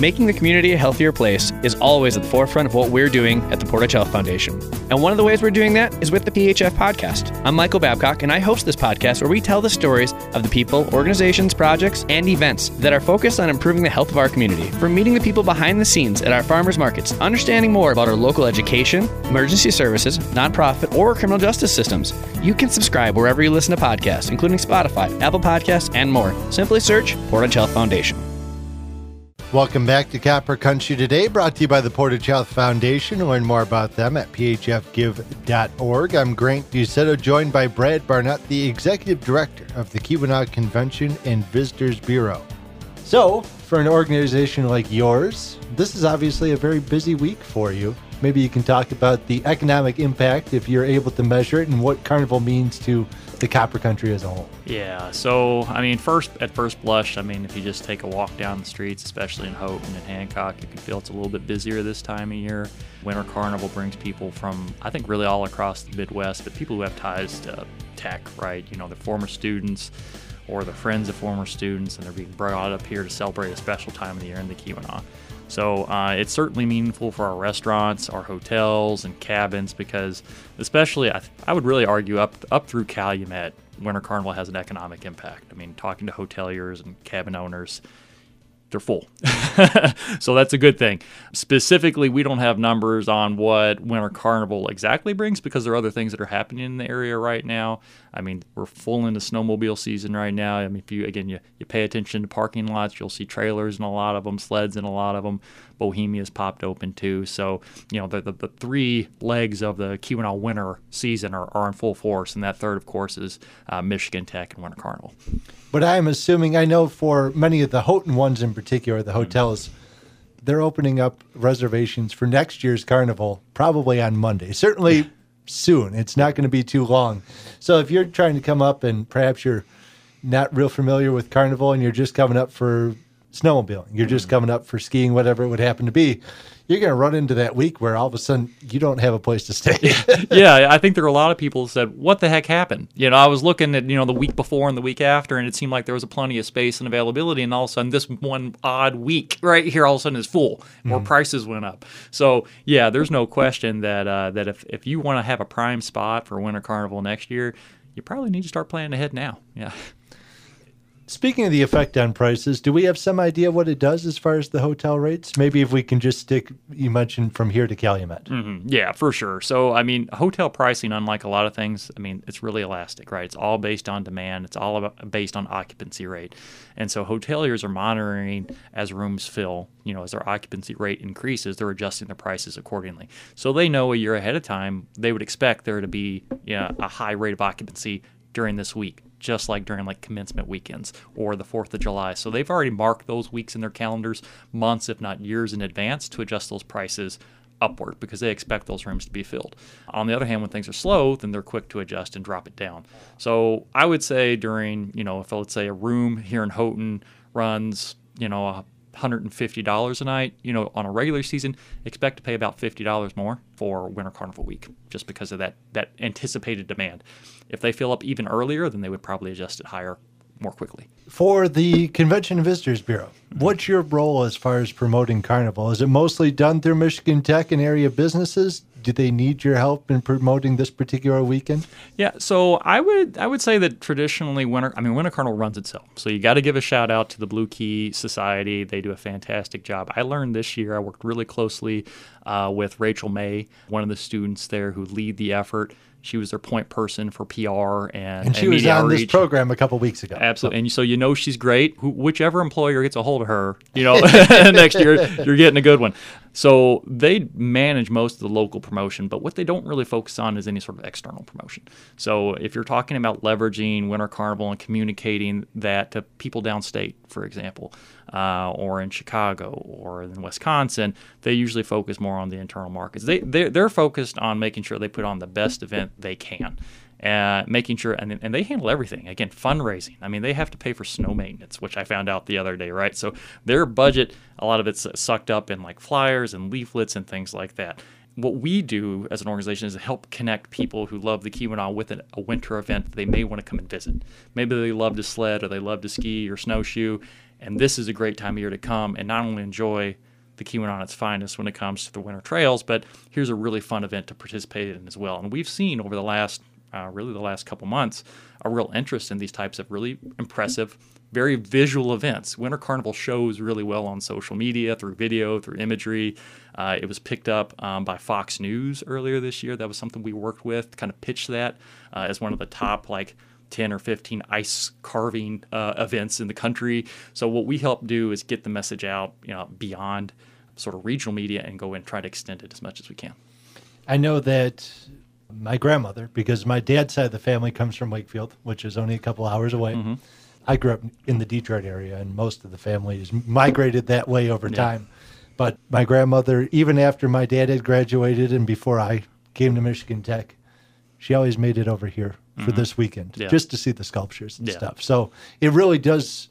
Making the community a healthier place is always at the forefront of what we're doing at the Portage Health Foundation. And one of the ways we're doing that is with the PHF podcast. I'm Michael Babcock, and I host this podcast where we tell the stories of the people, organizations, projects, and events that are focused on improving the health of our community. From meeting the people behind the scenes at our farmers markets, understanding more about our local education, emergency services, nonprofit, or criminal justice systems, you can subscribe wherever you listen to podcasts, including Spotify, Apple Podcasts, and more. Simply search Portage Health Foundation. Welcome back to Copper Country Today, brought to you by the Portage Health Foundation. Learn more about them at phfgive.org. I'm Grant Ducetto, joined by Brad Barnett, the Executive Director of the Keweenaw Convention and Visitors Bureau. So, for an organization like yours, this is obviously a very busy week for you. Maybe you can talk about the economic impact if you're able to measure it and what Carnival means to the Copper Country as a whole. Yeah, so I mean, first at first blush, I mean, if you just take a walk down the streets, especially in Houghton and in Hancock, you can feel it's a little bit busier this time of year. Winter Carnival brings people from, I think, really all across the Midwest, but people who have ties to tech, right? You know, the former students or the friends of former students, and they're being brought up here to celebrate a special time of the year in the Keweenaw. So uh, it's certainly meaningful for our restaurants, our hotels, and cabins because, especially, I, I would really argue up up through Calumet, Winter Carnival has an economic impact. I mean, talking to hoteliers and cabin owners, they're full. so that's a good thing. Specifically, we don't have numbers on what Winter Carnival exactly brings because there are other things that are happening in the area right now. I mean, we're full into snowmobile season right now. I mean, if you again you, you pay attention to parking lots, you'll see trailers in a lot of them, sleds in a lot of them. Bohemia's popped open too. So you know the the, the three legs of the Keweenaw winter season are, are in full force, and that third, of course, is uh, Michigan Tech and Winter Carnival. But I'm assuming, I know for many of the Houghton ones in particular, the hotels, they're opening up reservations for next year's carnival probably on Monday. Certainly soon. It's not going to be too long. So if you're trying to come up and perhaps you're not real familiar with carnival and you're just coming up for snowmobiling, you're just mm-hmm. coming up for skiing, whatever it would happen to be, you're going to run into that week where all of a sudden you don't have a place to stay. yeah, I think there were a lot of people who said, "What the heck happened?" You know, I was looking at you know the week before and the week after, and it seemed like there was a plenty of space and availability, and all of a sudden this one odd week right here all of a sudden is full, or prices went up. So yeah, there's no question that uh, that if if you want to have a prime spot for Winter Carnival next year, you probably need to start planning ahead now. Yeah. Speaking of the effect on prices, do we have some idea what it does as far as the hotel rates? Maybe if we can just stick, you mentioned from here to Calumet. Mhm. Yeah, for sure. So, I mean, hotel pricing, unlike a lot of things, I mean, it's really elastic, right? It's all based on demand. It's all about, based on occupancy rate. And so, hoteliers are monitoring as rooms fill. You know, as their occupancy rate increases, they're adjusting their prices accordingly. So they know a year ahead of time they would expect there to be you know, a high rate of occupancy during this week just like during like commencement weekends or the 4th of July. So they've already marked those weeks in their calendars months if not years in advance to adjust those prices upward because they expect those rooms to be filled. On the other hand, when things are slow, then they're quick to adjust and drop it down. So I would say during, you know, if let's say a room here in Houghton runs, you know, $150 a night, you know, on a regular season, expect to pay about $50 more for Winter Carnival week just because of that that anticipated demand. If they fill up even earlier, then they would probably adjust it higher more quickly. For the Convention and Visitors Bureau, what's your role as far as promoting Carnival? Is it mostly done through Michigan Tech and area businesses? Do they need your help in promoting this particular weekend? Yeah, so I would I would say that traditionally winter I mean winter carnival runs itself. So you got to give a shout out to the Blue Key Society. They do a fantastic job. I learned this year. I worked really closely uh, with Rachel May, one of the students there who lead the effort. She was their point person for PR and And she was media on this program a couple weeks ago. Absolutely, and so you know she's great. Who, whichever employer gets a hold of her, you know, next year you're getting a good one. So they manage most of the local promotion, but what they don't really focus on is any sort of external promotion. So if you're talking about leveraging Winter Carnival and communicating that to people downstate, for example, uh, or in Chicago or in Wisconsin, they usually focus more on the internal markets. They they're, they're focused on making sure they put on the best event they can uh, making sure, and, and they handle everything. Again, fundraising. I mean, they have to pay for snow maintenance, which I found out the other day, right? So their budget, a lot of it's sucked up in like flyers and leaflets and things like that. What we do as an organization is help connect people who love the Keweenaw with a, a winter event that they may want to come and visit. Maybe they love to sled or they love to ski or snowshoe And this is a great time of year to come and not only enjoy the Keweenaw on its finest when it comes to the winter trails, but here's a really fun event to participate in as well. And we've seen over the last, uh, really the last couple months, a real interest in these types of really impressive, very visual events. Winter Carnival shows really well on social media through video, through imagery. Uh, it was picked up um, by Fox News earlier this year. That was something we worked with, kind of pitched that uh, as one of the top like 10 or 15 ice carving uh, events in the country. So what we help do is get the message out, you know, beyond sort of regional media and go and try to extend it as much as we can. I know that my grandmother, because my dad's side of the family comes from Wakefield, which is only a couple hours away. Mm-hmm. I grew up in the Detroit area, and most of the family has migrated that way over yeah. time. But my grandmother, even after my dad had graduated and before I came to Michigan Tech, she always made it over here for mm-hmm. this weekend yeah. just to see the sculptures and yeah. stuff. So it really does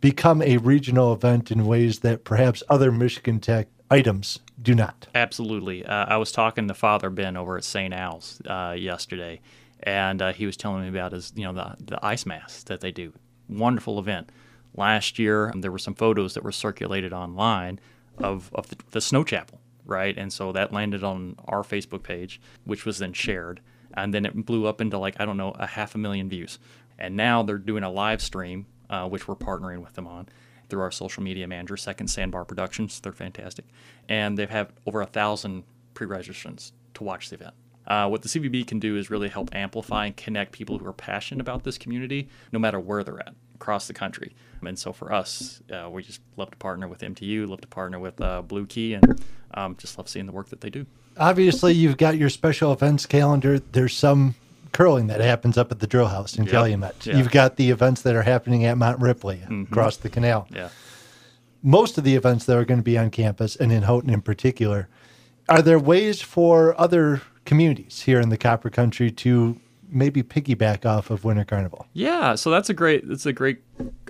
become a regional event in ways that perhaps other Michigan Tech items do not. Absolutely. Uh, I was talking to Father Ben over at St. Al's uh, yesterday, and uh, he was telling me about his, you know, the, the ice mass that they do. Wonderful event. Last year, there were some photos that were circulated online of, of the, the snow chapel, right? And so that landed on our Facebook page, which was then shared. And then it blew up into like, I don't know, a half a million views. And now they're doing a live stream uh, which we're partnering with them on through our social media manager, Second Sandbar Productions. They're fantastic, and they've had over a thousand pre-registrants to watch the event. Uh, what the CVB can do is really help amplify and connect people who are passionate about this community, no matter where they're at across the country. And so for us, uh, we just love to partner with MTU, love to partner with uh, Blue Key, and um, just love seeing the work that they do. Obviously, you've got your special events calendar. There's some curling that happens up at the drill house in yep. Calumet. Yeah. You've got the events that are happening at Mount Ripley mm-hmm. across the canal. Yeah. Most of the events that are going to be on campus and in Houghton in particular. Are there ways for other communities here in the Copper Country to maybe piggyback off of Winter Carnival? Yeah, so that's a great that's a great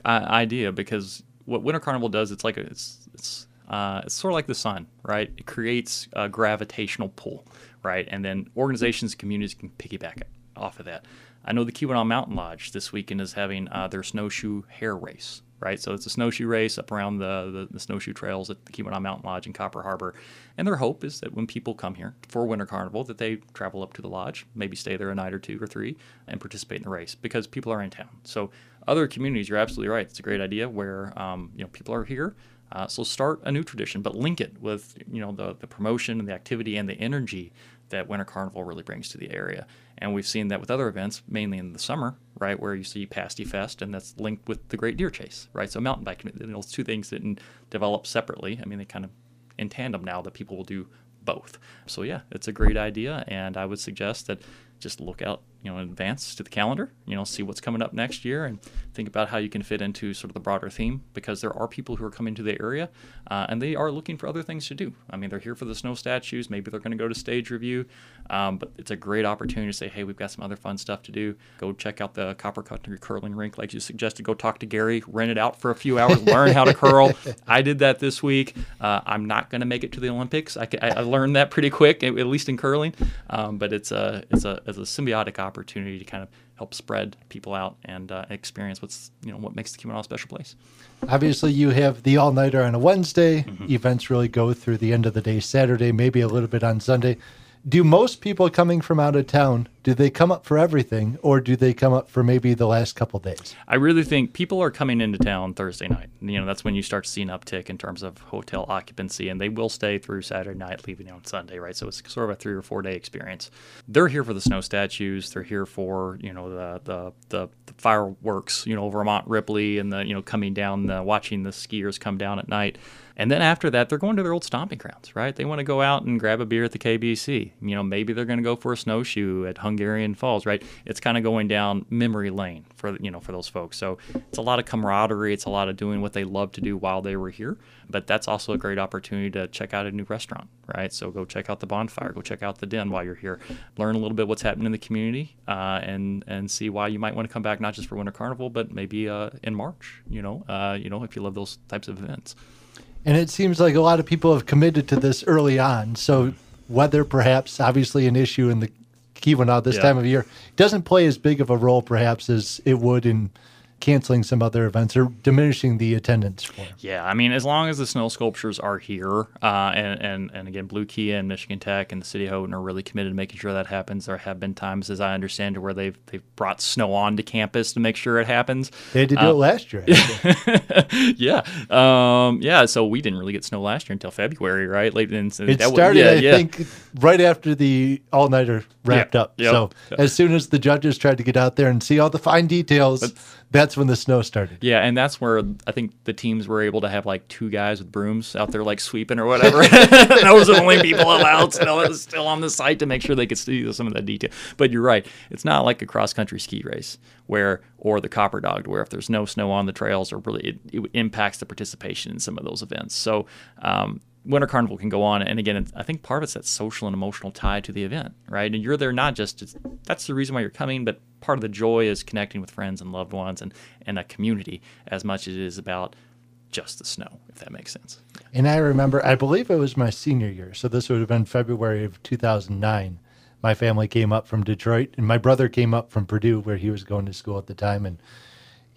uh, idea because what Winter Carnival does it's like a, it's it's uh, it's sort of like the sun, right? It creates a gravitational pull, right? And then organizations, communities can piggyback it off of that. I know the Keweenaw Mountain Lodge this weekend is having uh, their snowshoe hare race, right? So it's a snowshoe race up around the, the, the, snowshoe trails at the Keweenaw Mountain Lodge in Copper Harbor. And their hope is that when people come here for Winter Carnival, that they travel up to the lodge, maybe stay there a night or two or three, and participate in the race because people are in town. So other communities, you're absolutely right. It's a great idea where um, you know people are here. Uh, so start a new tradition, but link it with you know the, the promotion and the activity and the energy that Winter Carnival really brings to the area. And we've seen that with other events, mainly in the summer, right, where you see Pasty Fest, and that's linked with the Great Deer Chase, right? So mountain biking, those two things didn't develop separately. I mean, they kind of in tandem now that people will do both. So yeah, it's a great idea, and I would suggest that just look out you know in advance to the calendar you know see what's coming up next year and think about how you can fit into sort of the broader theme because there are people who are coming to the area uh, and they are looking for other things to do. I mean they're here for the snow statues. Maybe they're going to go to stage revue um, but it's a great opportunity to say hey we've got some other fun stuff to do. Go check out the copper country curling rink like you suggested. Go talk to gary rent it out for a few hours learn how to curl. I did that this week. Uh, i'm not going to make it to the olympics. I, I, learned that pretty quick at least in curling um, but it's a it's a, it's a symbiotic opportunity opportunity to kind of help spread people out and uh, experience what's you know what makes the Keweenaw a special place. Obviously, you have the all nighter on a Wednesday. Mm-hmm. Events really go through the end of the day Saturday, maybe a little bit on Sunday do most people coming from out of town do they come up for everything or do they come up for maybe the last couple days? I really think people are coming into town thursday night. You know that's when you start to see an uptick in terms of hotel occupancy and they will stay through saturday night leaving on sunday right? So it's sort of a three or four day experience. They're here for the snow statues. They're here for you know the the, the, the fireworks you know vermont ripley and the you know coming down the, watching the skiers come down at night and then after that, they're going to their old stomping grounds, right? They want to go out and grab a beer at the KBC. You know, maybe they're going to go for a snowshoe at Hungarian Falls, right? It's kind of going down memory lane for you know for those folks. So it's a lot of camaraderie. It's a lot of doing what they love to do while they were here. But that's also a great opportunity to check out a new restaurant, right? So go check out the bonfire, go check out the den while you're here, learn a little bit what's happening in the community, uh, and and see why you might want to come back not just for Winter Carnival, but maybe uh, in March. You know, uh, you know if you love those types of events. And it seems like a lot of people have committed to this early on. So weather, perhaps, obviously an issue in the Keweenaw this yeah. time of year, doesn't play as big of a role, perhaps, as it would in canceling some other events or diminishing the attendance for. Yeah, I mean, as long as the snow sculptures are here, uh, and, and and again, Blue Key and Michigan Tech and the City of Houghton are really committed to making sure that happens. There have been times, as I understand where they've they've brought snow onto campus to make sure it happens. They had to do uh, it last year. yeah, um, yeah. So we didn't really get snow last year until February, right? Late in, it that started, yeah, I yeah. think, right after the all nighter wrapped yeah, up. Yep, so yep. as soon as the judges tried to get out there and see all the fine details. That's, that's when the snow started. Yeah, and that's where I think the teams were able to have like two guys with brooms out there like sweeping or whatever. Those are the only people allowed still, still on the site to make sure they could see some of that detail. But you're right. It's not like a cross country ski race where or the copper dog where if there's no snow on the trails or really it, it impacts the participation in some of those events. So um, Winter Carnival can go on, and again, I think part of it's that social and emotional tie to the event, right? And you're there not just that's the reason why you're coming, but part of the joy is connecting with friends and loved ones and and a community as much as it is about just the snow, if that makes sense. And I remember, I believe it was my senior year, so this would have been February of 2009. My family came up from Detroit, and my brother came up from Purdue, where he was going to school at the time, and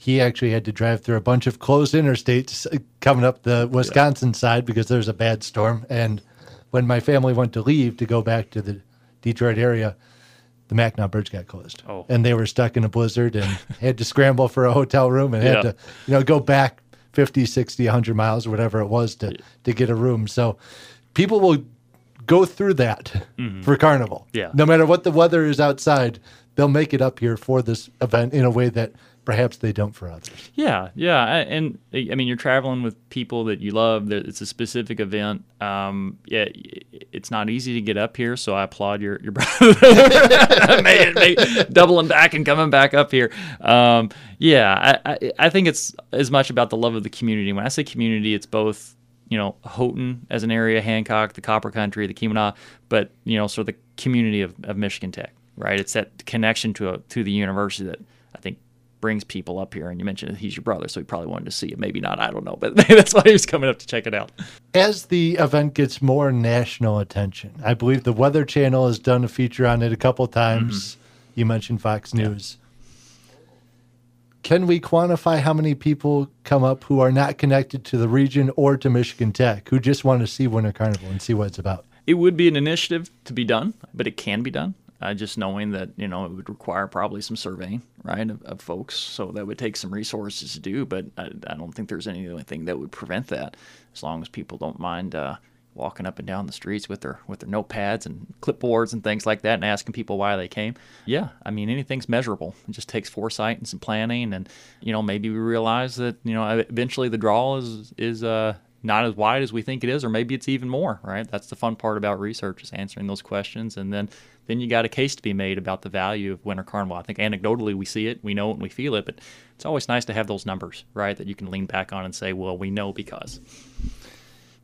he actually had to drive through a bunch of closed interstates coming up the Wisconsin yeah. side because there's a bad storm. And when my family went to leave to go back to the Detroit area, the Mackinac Bridge got closed. Oh. And they were stuck in a blizzard and had to scramble for a hotel room and had to, you know, go back 50, 60, 100 miles or whatever it was to, to get a room. So people will go through that mm-hmm. for Carnival. Yeah. No matter what the weather is outside, they'll make it up here for this event in a way that perhaps they don't for others. Yeah, yeah, and I mean you're traveling with people that you love. It's a specific event. Um, yeah, it's not easy to get up here, so I applaud your your brother doubling back and coming back up here. Um, yeah, I, I I think it's as much about the love of the community. When I say community, it's both you know Houghton as an area, Hancock, the Copper Country, the Keweenaw, but you know sort of the community of, of Michigan Tech, right? It's that connection to a, to the university that brings people up here. And you mentioned he's your brother, so he probably wanted to see it. Maybe not, I don't know, but that's why he was coming up to check it out. As the event gets more national attention, I believe the Weather Channel has done a feature on it a couple times. Mm-hmm. You mentioned Fox News. Yeah. Can we quantify how many people come up who are not connected to the region or to Michigan Tech who just want to see Winter Carnival and see what it's about? It would be an initiative to be done, but it can be done uh, just knowing that you know it would require probably some surveying, right, of, of, folks. So that would take some resources to do, but I, I, don't think there's anything that would prevent that, as long as people don't mind uh, walking up and down the streets with their with their notepads and clipboards and things like that, and asking people why they came. Yeah, I mean anything's measurable. It just takes foresight and some planning, and you know maybe we realize that you know eventually the draw is is uh not as wide as we think it is, or maybe it's even more, right? That's the fun part about research is answering those questions. And then, then you got a case to be made about the value of Winter Carnival. I think anecdotally we see it, we know it, and we feel it, but it's always nice to have those numbers, right? That you can lean back on and say, well, we know because.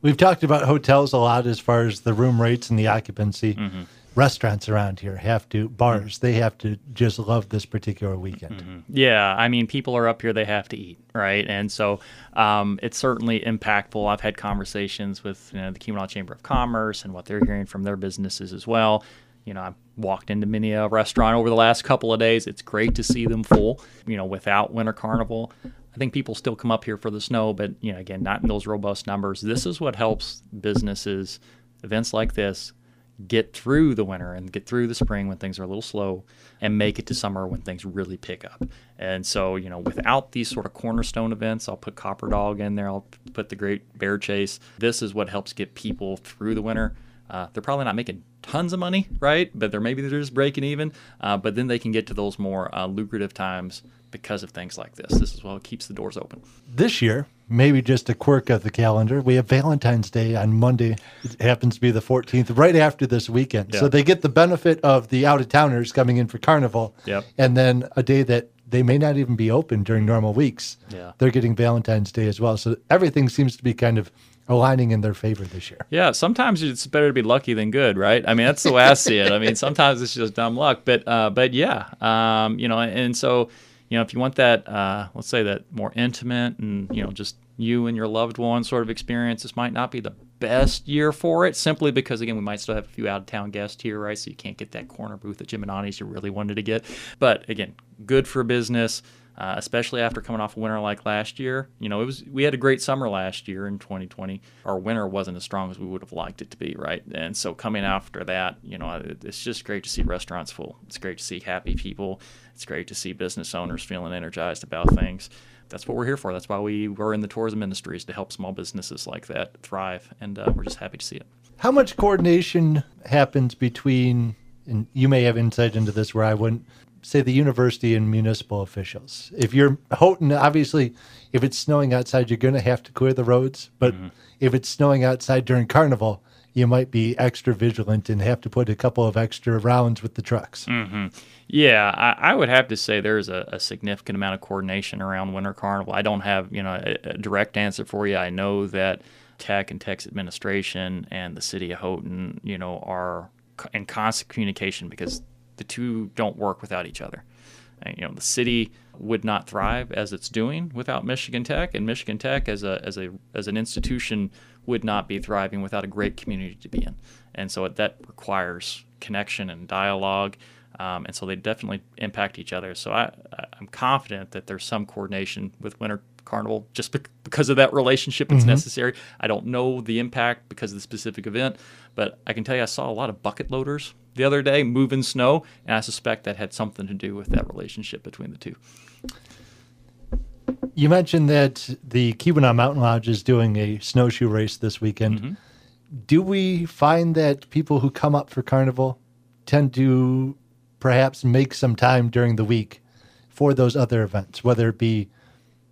We've talked about hotels a lot as far as the room rates and the occupancy. Mm-hmm restaurants around here have to bars they have to just love this particular weekend mm-hmm. yeah i mean people are up here they have to eat right and so um, it's certainly impactful i've had conversations with you know, the Keweenaw chamber of commerce and what they're hearing from their businesses as well you know, I've walked into many a restaurant over the last couple of days. It's great to see them full. You know, without Winter Carnival, I think people still come up here for the snow, but you know, again, not in those robust numbers. This is what helps businesses, events like this, get through the winter and get through the spring when things are a little slow and make it to summer when things really pick up. And so, you know, without these sort of cornerstone events, I'll put Copper Dog in there, I'll put the Great Bear Chase. This is what helps get people through the winter. Uh, they're probably not making tons of money, right? But they're maybe they're just breaking even. Uh, but then they can get to those more uh, lucrative times because of things like this. This is what keeps the doors open. This year, maybe just a quirk of the calendar, we have Valentine's Day on Monday. It happens to be the 14th, right after this weekend. Yep. So they get the benefit of the out of towners coming in for Carnival. Yep. And then a day that they may not even be open during normal weeks. Yeah. They're getting Valentine's Day as well. So everything seems to be kind of aligning in their favor this year. Yeah, sometimes it's better to be lucky than good, right? I mean, that's the way I see it. I mean, sometimes it's just dumb luck, but uh, but yeah, um, you know, and so you know, if you want that, uh, let's say that more intimate and you know, just you and your loved one sort of experience, this might not be the best year for it, simply because again, we might still have a few out of town guests here, right? So you can't get that corner booth at Annie's you really wanted to get, but again, good for business. Uh, especially after coming off a winter like last year. You know, it was we had a great summer last year in 2020. Our winter wasn't as strong as we would have liked it to be, right? And so coming after that, you know, it's just great to see restaurants full. It's great to see happy people. It's great to see business owners feeling energized about things. That's what we're here for. That's why we were in the tourism industries to help small businesses like that thrive, and uh, we're just happy to see it. How much coordination happens between, and you may have insight into this where I wouldn't, say the university and municipal officials. If you're Houghton, obviously, if it's snowing outside, you're going to have to clear the roads. But mm-hmm. if it's snowing outside during carnival, you might be extra vigilant and have to put a couple of extra rounds with the trucks. Mm-hmm. Yeah, I, I, would have to say there's a, a, significant amount of coordination around Winter Carnival. I don't have you know a, a direct answer for you. I know that Tech and Tech's administration and the city of Houghton, you know, are in constant communication because the two don't work without each other. And, you know, the city would not thrive as it's doing without Michigan Tech, and Michigan Tech as a as a as an institution would not be thriving without a great community to be in. And so that requires connection and dialogue. Um, and so they definitely impact each other. So I, I'm confident that there's some coordination with Winter Carnival just because of that relationship. It's mm-hmm. necessary. I don't know the impact because of the specific event, but I can tell you I saw a lot of bucket loaders the other day moving snow, and I suspect that had something to do with that relationship between the two. You mentioned that the Keweenaw Mountain Lodge is doing a snowshoe race this weekend. Mm-hmm. Do we find that people who come up for Carnival tend to perhaps make some time during the week for those other events, whether it be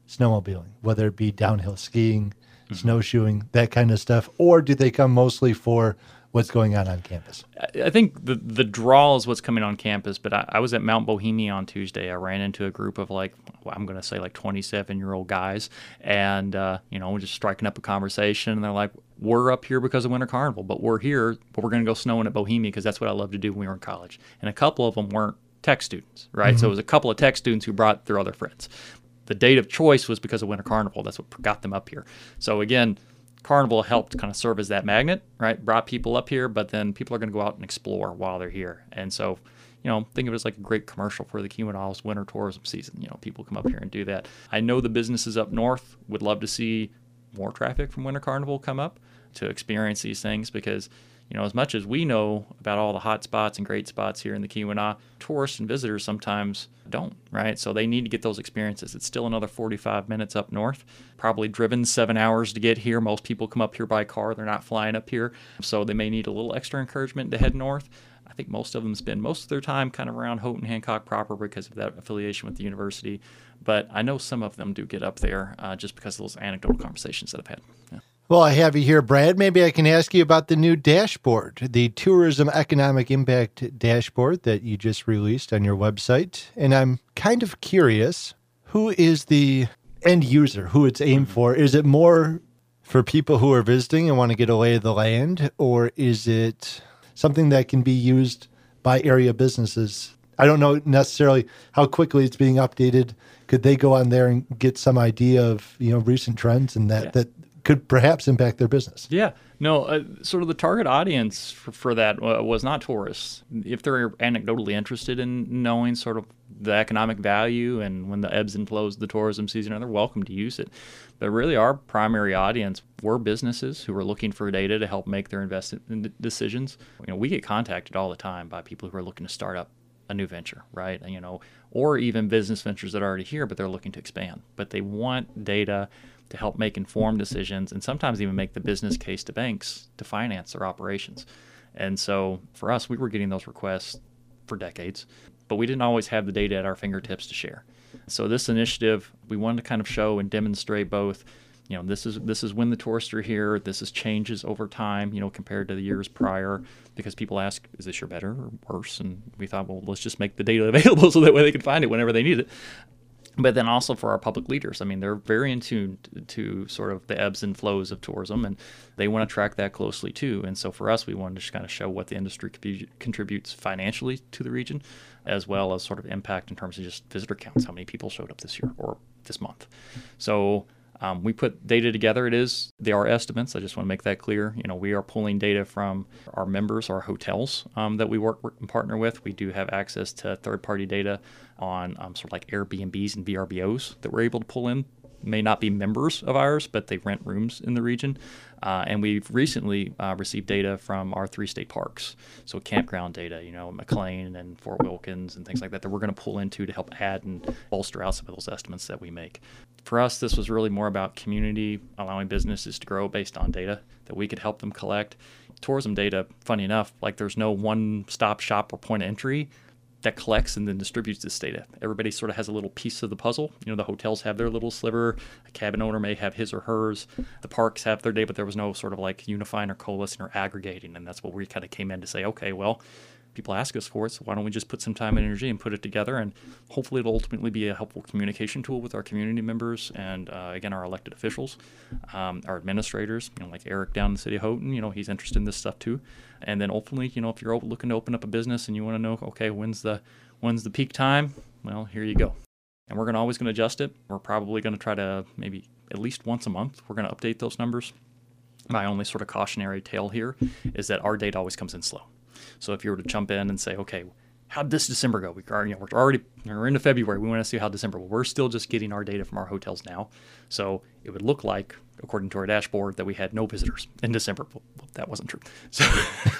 snowmobiling, whether it be downhill skiing, mm-hmm. snowshoeing, that kind of stuff, or do they come mostly for what's going on on campus? I think the the draw is what's coming on campus. But I, I was at Mount Bohemia on Tuesday. I ran into a group of like well, I'm going to say like 27 year old guys, and uh, you know, just striking up a conversation. And they're like, "We're up here because of Winter Carnival, but we're here, but we're going to go snowing at Bohemia because that's what I love to do when we were in college." And a couple of them weren't tech students, right? Mm-hmm. So it was a couple of tech students who brought their other friends. The date of choice was because of Winter Carnival. That's what got them up here. So again, Carnival helped kind of serve as that magnet, right? Brought people up here, but then people are going to go out and explore while they're here. And so, you know, think of it as like a great commercial for the Keweenaw's winter tourism season. You know, people come up here and do that. I know the businesses up north would love to see more traffic from Winter Carnival come up to experience these things because you know, as much as we know about all the hot spots and great spots here in the Keweenaw, tourists and visitors sometimes don't, right? So they need to get those experiences. It's still another 45 minutes up north, probably driven seven hours to get here. Most people come up here by car, they're not flying up here. So they may need a little extra encouragement to head north. I think most of them spend most of their time kind of around Houghton Hancock proper because of that affiliation with the university. But I know some of them do get up there uh, just because of those anecdotal conversations that I've had. Yeah. Well, I have you here, Brad. Maybe I can ask you about the new dashboard, the Tourism Economic Impact Dashboard that you just released on your website. And I'm kind of curious who is the end user, who it's aimed mm-hmm. for? Is it more for people who are visiting and want to get a lay of the land, or is it something that can be used by area businesses? I don't know necessarily how quickly it's being updated. Could they go on there and get some idea of you know recent trends and that yeah. that could perhaps impact their business. Yeah. No, uh, sort of the target audience for, for that uh, was not tourists. If they're anecdotally interested in knowing sort of the economic value and when the ebbs and flows of the tourism season are, they're welcome to use it. But really, our primary audience were businesses who were looking for data to help make their investment decisions. You know, we get contacted all the time by people who are looking to start up a new venture, right? You know, or even business ventures that are already here, but they're looking to expand. But they want data to help make informed decisions and sometimes even make the business case to banks to finance their operations. And so for us, we were getting those requests for decades, but we didn't always have the data at our fingertips to share. So this initiative, we wanted to kind of show and demonstrate both you know this is this is when the tourists are here this is changes over time you know compared to the years prior because people ask is this year better or worse and we thought well let's just make the data available so that way they can find it whenever they need it but then also for our public leaders. I mean, they're very in tune to sort of the ebbs and flows of tourism, and they want to track that closely too. And so for us, we wanted to just kind of show what the industry contributes financially to the region, as well as sort of impact in terms of just visitor counts, how many people showed up this year or this month. So Um, we put data together. It is they are estimates. I just want to make that clear. You know, we are pulling data from our members, our hotels um, that we work and partner with. We do have access to third-party data on um, sort of like Airbnbs and VRBOs that we're able to pull in may not be members of ours, but they rent rooms in the region. Uh, and we've recently uh, received data from our three state parks, so campground data, you know, McLain and Fort Wilkins and things like that, that we're going to pull into to help add and bolster out some of those estimates that we make. For us, this was really more about community allowing businesses to grow based on data that we could help them collect. Tourism data, funny enough, like there's no one stop shop or point of entry that collects and then distributes this data. Everybody sort of has a little piece of the puzzle. You know, the hotels have their little sliver, a cabin owner may have his or hers, the parks have their data, but there was no sort of like unifying or coalescing or aggregating. And that's what we kind of came in to say, okay, well, people ask us for it, so why don't we just put some time and energy and put it together? And hopefully it'll ultimately be a helpful communication tool with our community members and, uh, again, our elected officials, um, our administrators, you know, like Eric down in the city of Houghton, you know, he's interested in this stuff too. And then ultimately, you know, if you're looking to open up a business and you want to know, okay, when's the when's the peak time? Well, here you go. And we're to always going to adjust it. We're probably going to try to maybe at least once a month, we're going to update those numbers. My only sort of cautionary tale here is that our data always comes in slow. So if you were to jump in and say, okay, how did this December go? We are, you know, we're already we're into February. We want to see how December. Well, we're still just getting our data from our hotels now, so it would look like, according to our dashboard, that we had no visitors in December. Well, that wasn't true. So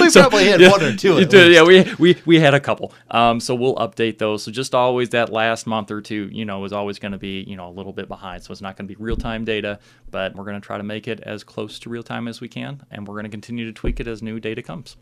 we so, probably had yeah, one or two. yeah, we, we we had a couple. Um, so we'll update those. So just always that last month or two, you know, is always going to be you know a little bit behind. So it's not going to be real time data, but we're going to try to make it as close to real time as we can, and we're going to continue to tweak it as new data comes.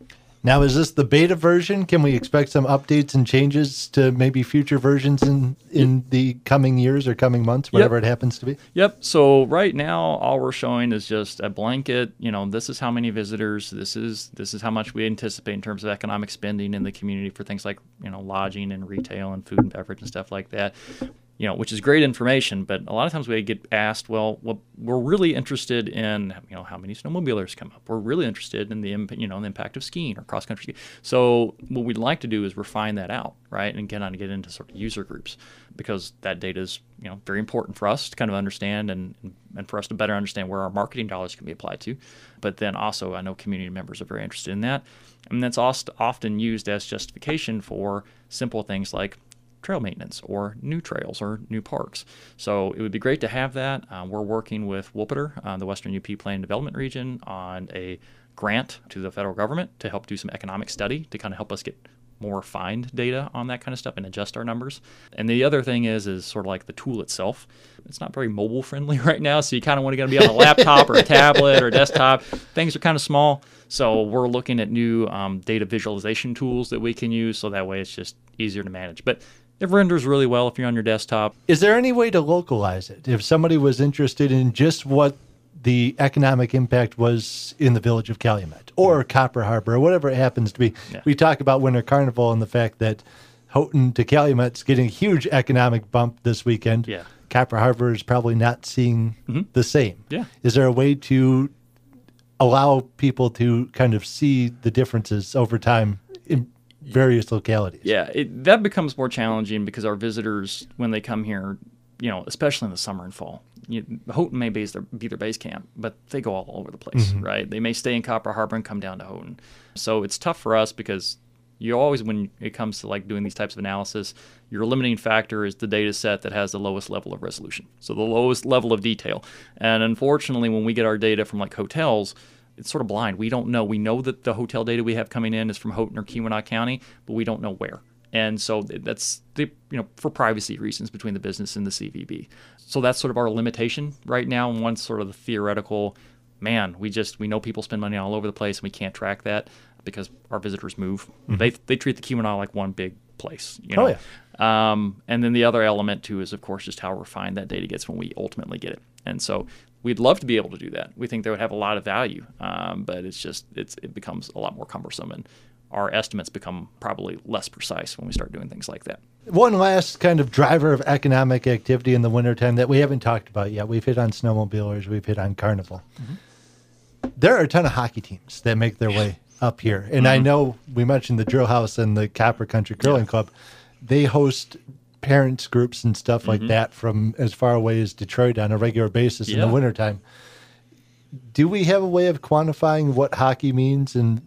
Now, is this the beta version? Can we expect some updates and changes to maybe future versions in in the coming years or coming months, whatever yep. it happens to be? Yep. So right now, all we're showing is just a blanket. You know, this is how many visitors. This is this is how much we anticipate in terms of economic spending in the community for things like you know lodging and retail and food and beverage and stuff like that you know, which is great information. But a lot of times we get asked, well, well, we're really interested in, you know, how many snowmobilers come up. We're really interested in the, you know, the impact of skiing or cross country. So what we'd like to do is refine that out, right, and get on get into sort of user groups because that data is, you know, very important for us to kind of understand and and for us to better understand where our marketing dollars can be applied to. But then also, I know community members are very interested in that, and that's often used as justification for simple things like trail maintenance or new trails or new parks. So it would be great to have that. Uh, we're working with WUPPDR, uh, the Western UP Plan Development Region, on a grant to the federal government to help do some economic study to kind of help us get more refined data on that kind of stuff and adjust our numbers. And the other thing is is sort of like the tool itself. It's not very mobile friendly right now, so you kind of want to be on a laptop or a tablet or a desktop. Things are kind of small, so we're looking at new um, data visualization tools that we can use, so that way it's just easier to manage. But it renders really well if you're on your desktop. Is there any way to localize it? If somebody was interested in just what the economic impact was in the village of Calumet or Copper Harbor or whatever it happens to be. Yeah. We talk about Winter Carnival and the fact that Houghton to Calumet's getting a huge economic bump this weekend. Yeah. Copper Harbor is probably not seeing mm-hmm. the same. Yeah. Is there a way to allow people to kind of see the differences over time in various localities. Yeah, it, that becomes more challenging because our visitors, when they come here, you know, especially in the summer and fall, you, Houghton may be their, be their base camp, but they go all over the place, mm-hmm. right? They may stay in Copper Harbor and come down to Houghton. So it's tough for us because you always, when it comes to like doing these types of analysis, your limiting factor is the data set that has the lowest level of resolution. So the lowest level of detail. And unfortunately, when we get our data from like hotels, it's sort of blind. We don't know. We know that the hotel data we have coming in is from Houghton or Keweenaw County, but we don't know where. And so that's the you know for privacy reasons between the business and the CVB. So that's sort of our limitation right now. And one sort of the theoretical, man, we just we know people spend money all over the place and we can't track that because our visitors move. Mm-hmm. They they treat the Keweenaw like one big place. You know? Oh yeah. Um, and then the other element too is of course just how refined that data gets when we ultimately get it. And so we'd love to be able to do that. We think that would have a lot of value, um, but it's just it's it becomes a lot more cumbersome, and our estimates become probably less precise when we start doing things like that. One last kind of driver of economic activity in the wintertime that we haven't talked about yet. We've hit on snowmobilers, we've hit on carnival. Mm-hmm. There are a ton of hockey teams that make their way up here, and mm-hmm. I know we mentioned the Drill House and the Copper Country Curling yeah. Club. They host parents groups and stuff like that from as far away as Detroit on a regular basis in Yeah. the wintertime. Do we have a way of quantifying what hockey means and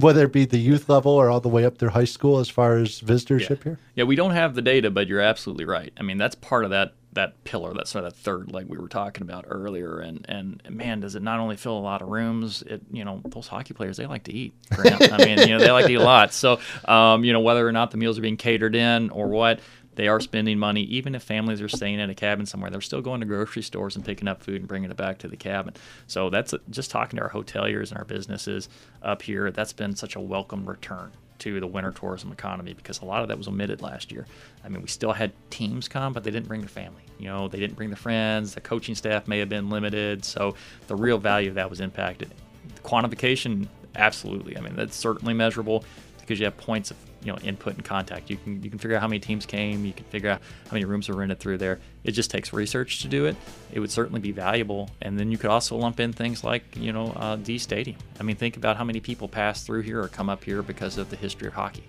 whether it be the youth level or all the way up through high school as far as visitorship here? Yeah, we don't have the data, but you're absolutely right. I mean, that's part of that that pillar, that's sort of that third leg we were talking about earlier. And and man, does it not only fill a lot of rooms? It you know those hockey players they like to eat. Grant. I mean, you know they like to eat a lot. So um, you know whether or not the meals are being catered in or what. They are spending money, even if families are staying in a cabin somewhere. They're still going to grocery stores and picking up food and bringing it back to the cabin. So that's just talking to our hoteliers and our businesses up here. That's been such a welcome return to the winter tourism economy because a lot of that was omitted last year. I mean, we still had teams come, but they didn't bring their family. You know, they didn't bring their friends. The coaching staff may have been limited, so the real value of that was impacted. The quantification, absolutely. I mean, that's certainly measurable because you have points of you know input and contact. You can you can figure out how many teams came. You can figure out how many rooms were rented through there. It just takes research to do it. It would certainly be valuable, and then you could also lump in things like you know uh, Dee Stadium. I mean, think about how many people pass through here or come up here because of the history of hockey.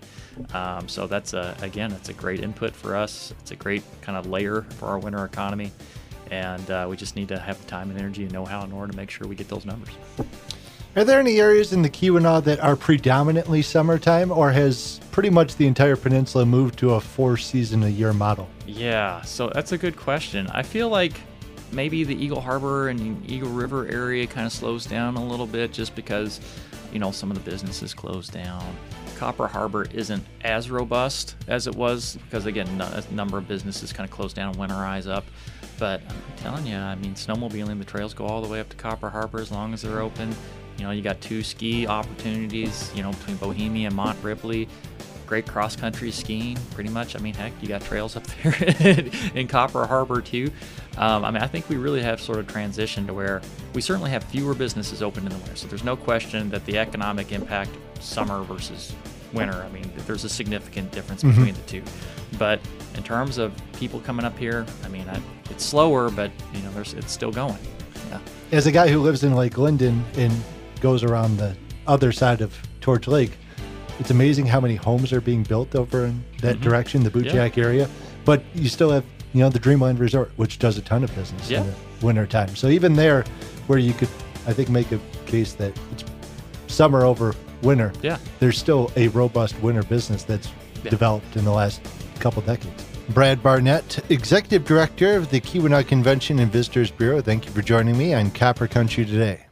Um, so that's a again, that's a great input for us. It's a great kind of layer for our winter economy, and uh, we just need to have the time and energy and know-how in order to make sure we get those numbers. Are there any areas in the Keweenaw that are predominantly summertime, or has pretty much the entire peninsula moved to a four season a year model? Yeah, so that's a good question. I feel like maybe the Eagle Harbor and Eagle River area kind of slows down a little bit just because, you know, some of the businesses close down. Copper Harbor isn't as robust as it was because, again, a number of businesses kind of close down and winterize up. But I'm telling you, I mean, snowmobiling, the trails go all the way up to Copper Harbor as long as they're open. You know, you got two ski opportunities, you know, between Bohemia and Mont Ripley great cross country skiing, pretty much. I mean, heck, you got trails up there in Copper Harbor too. Um, I mean, I think we really have sort of transitioned to where we certainly have fewer businesses open in the winter. So there's no question that the economic impact summer versus winter. I mean, there's a significant difference between the two. But in terms of people coming up here, I mean, I, it's slower, but you know, there's it's still going. Yeah. As a guy who lives in Lake Linden and goes around the other side of Torch Lake, it's amazing how many homes are being built over in that mm-hmm. direction, the Bootjack area. But you still have, you know, the Dreamland Resort, which does a ton of business Yeah. in the winter time. So even there, where you could, I think, make a case that it's summer over winter, Yeah. there's still a robust winter business that's Yeah. developed in the last couple decades. Brad Barnett, Executive Director of the Keweenaw Convention and Visitors Bureau, thank you for joining me on Copper Country today.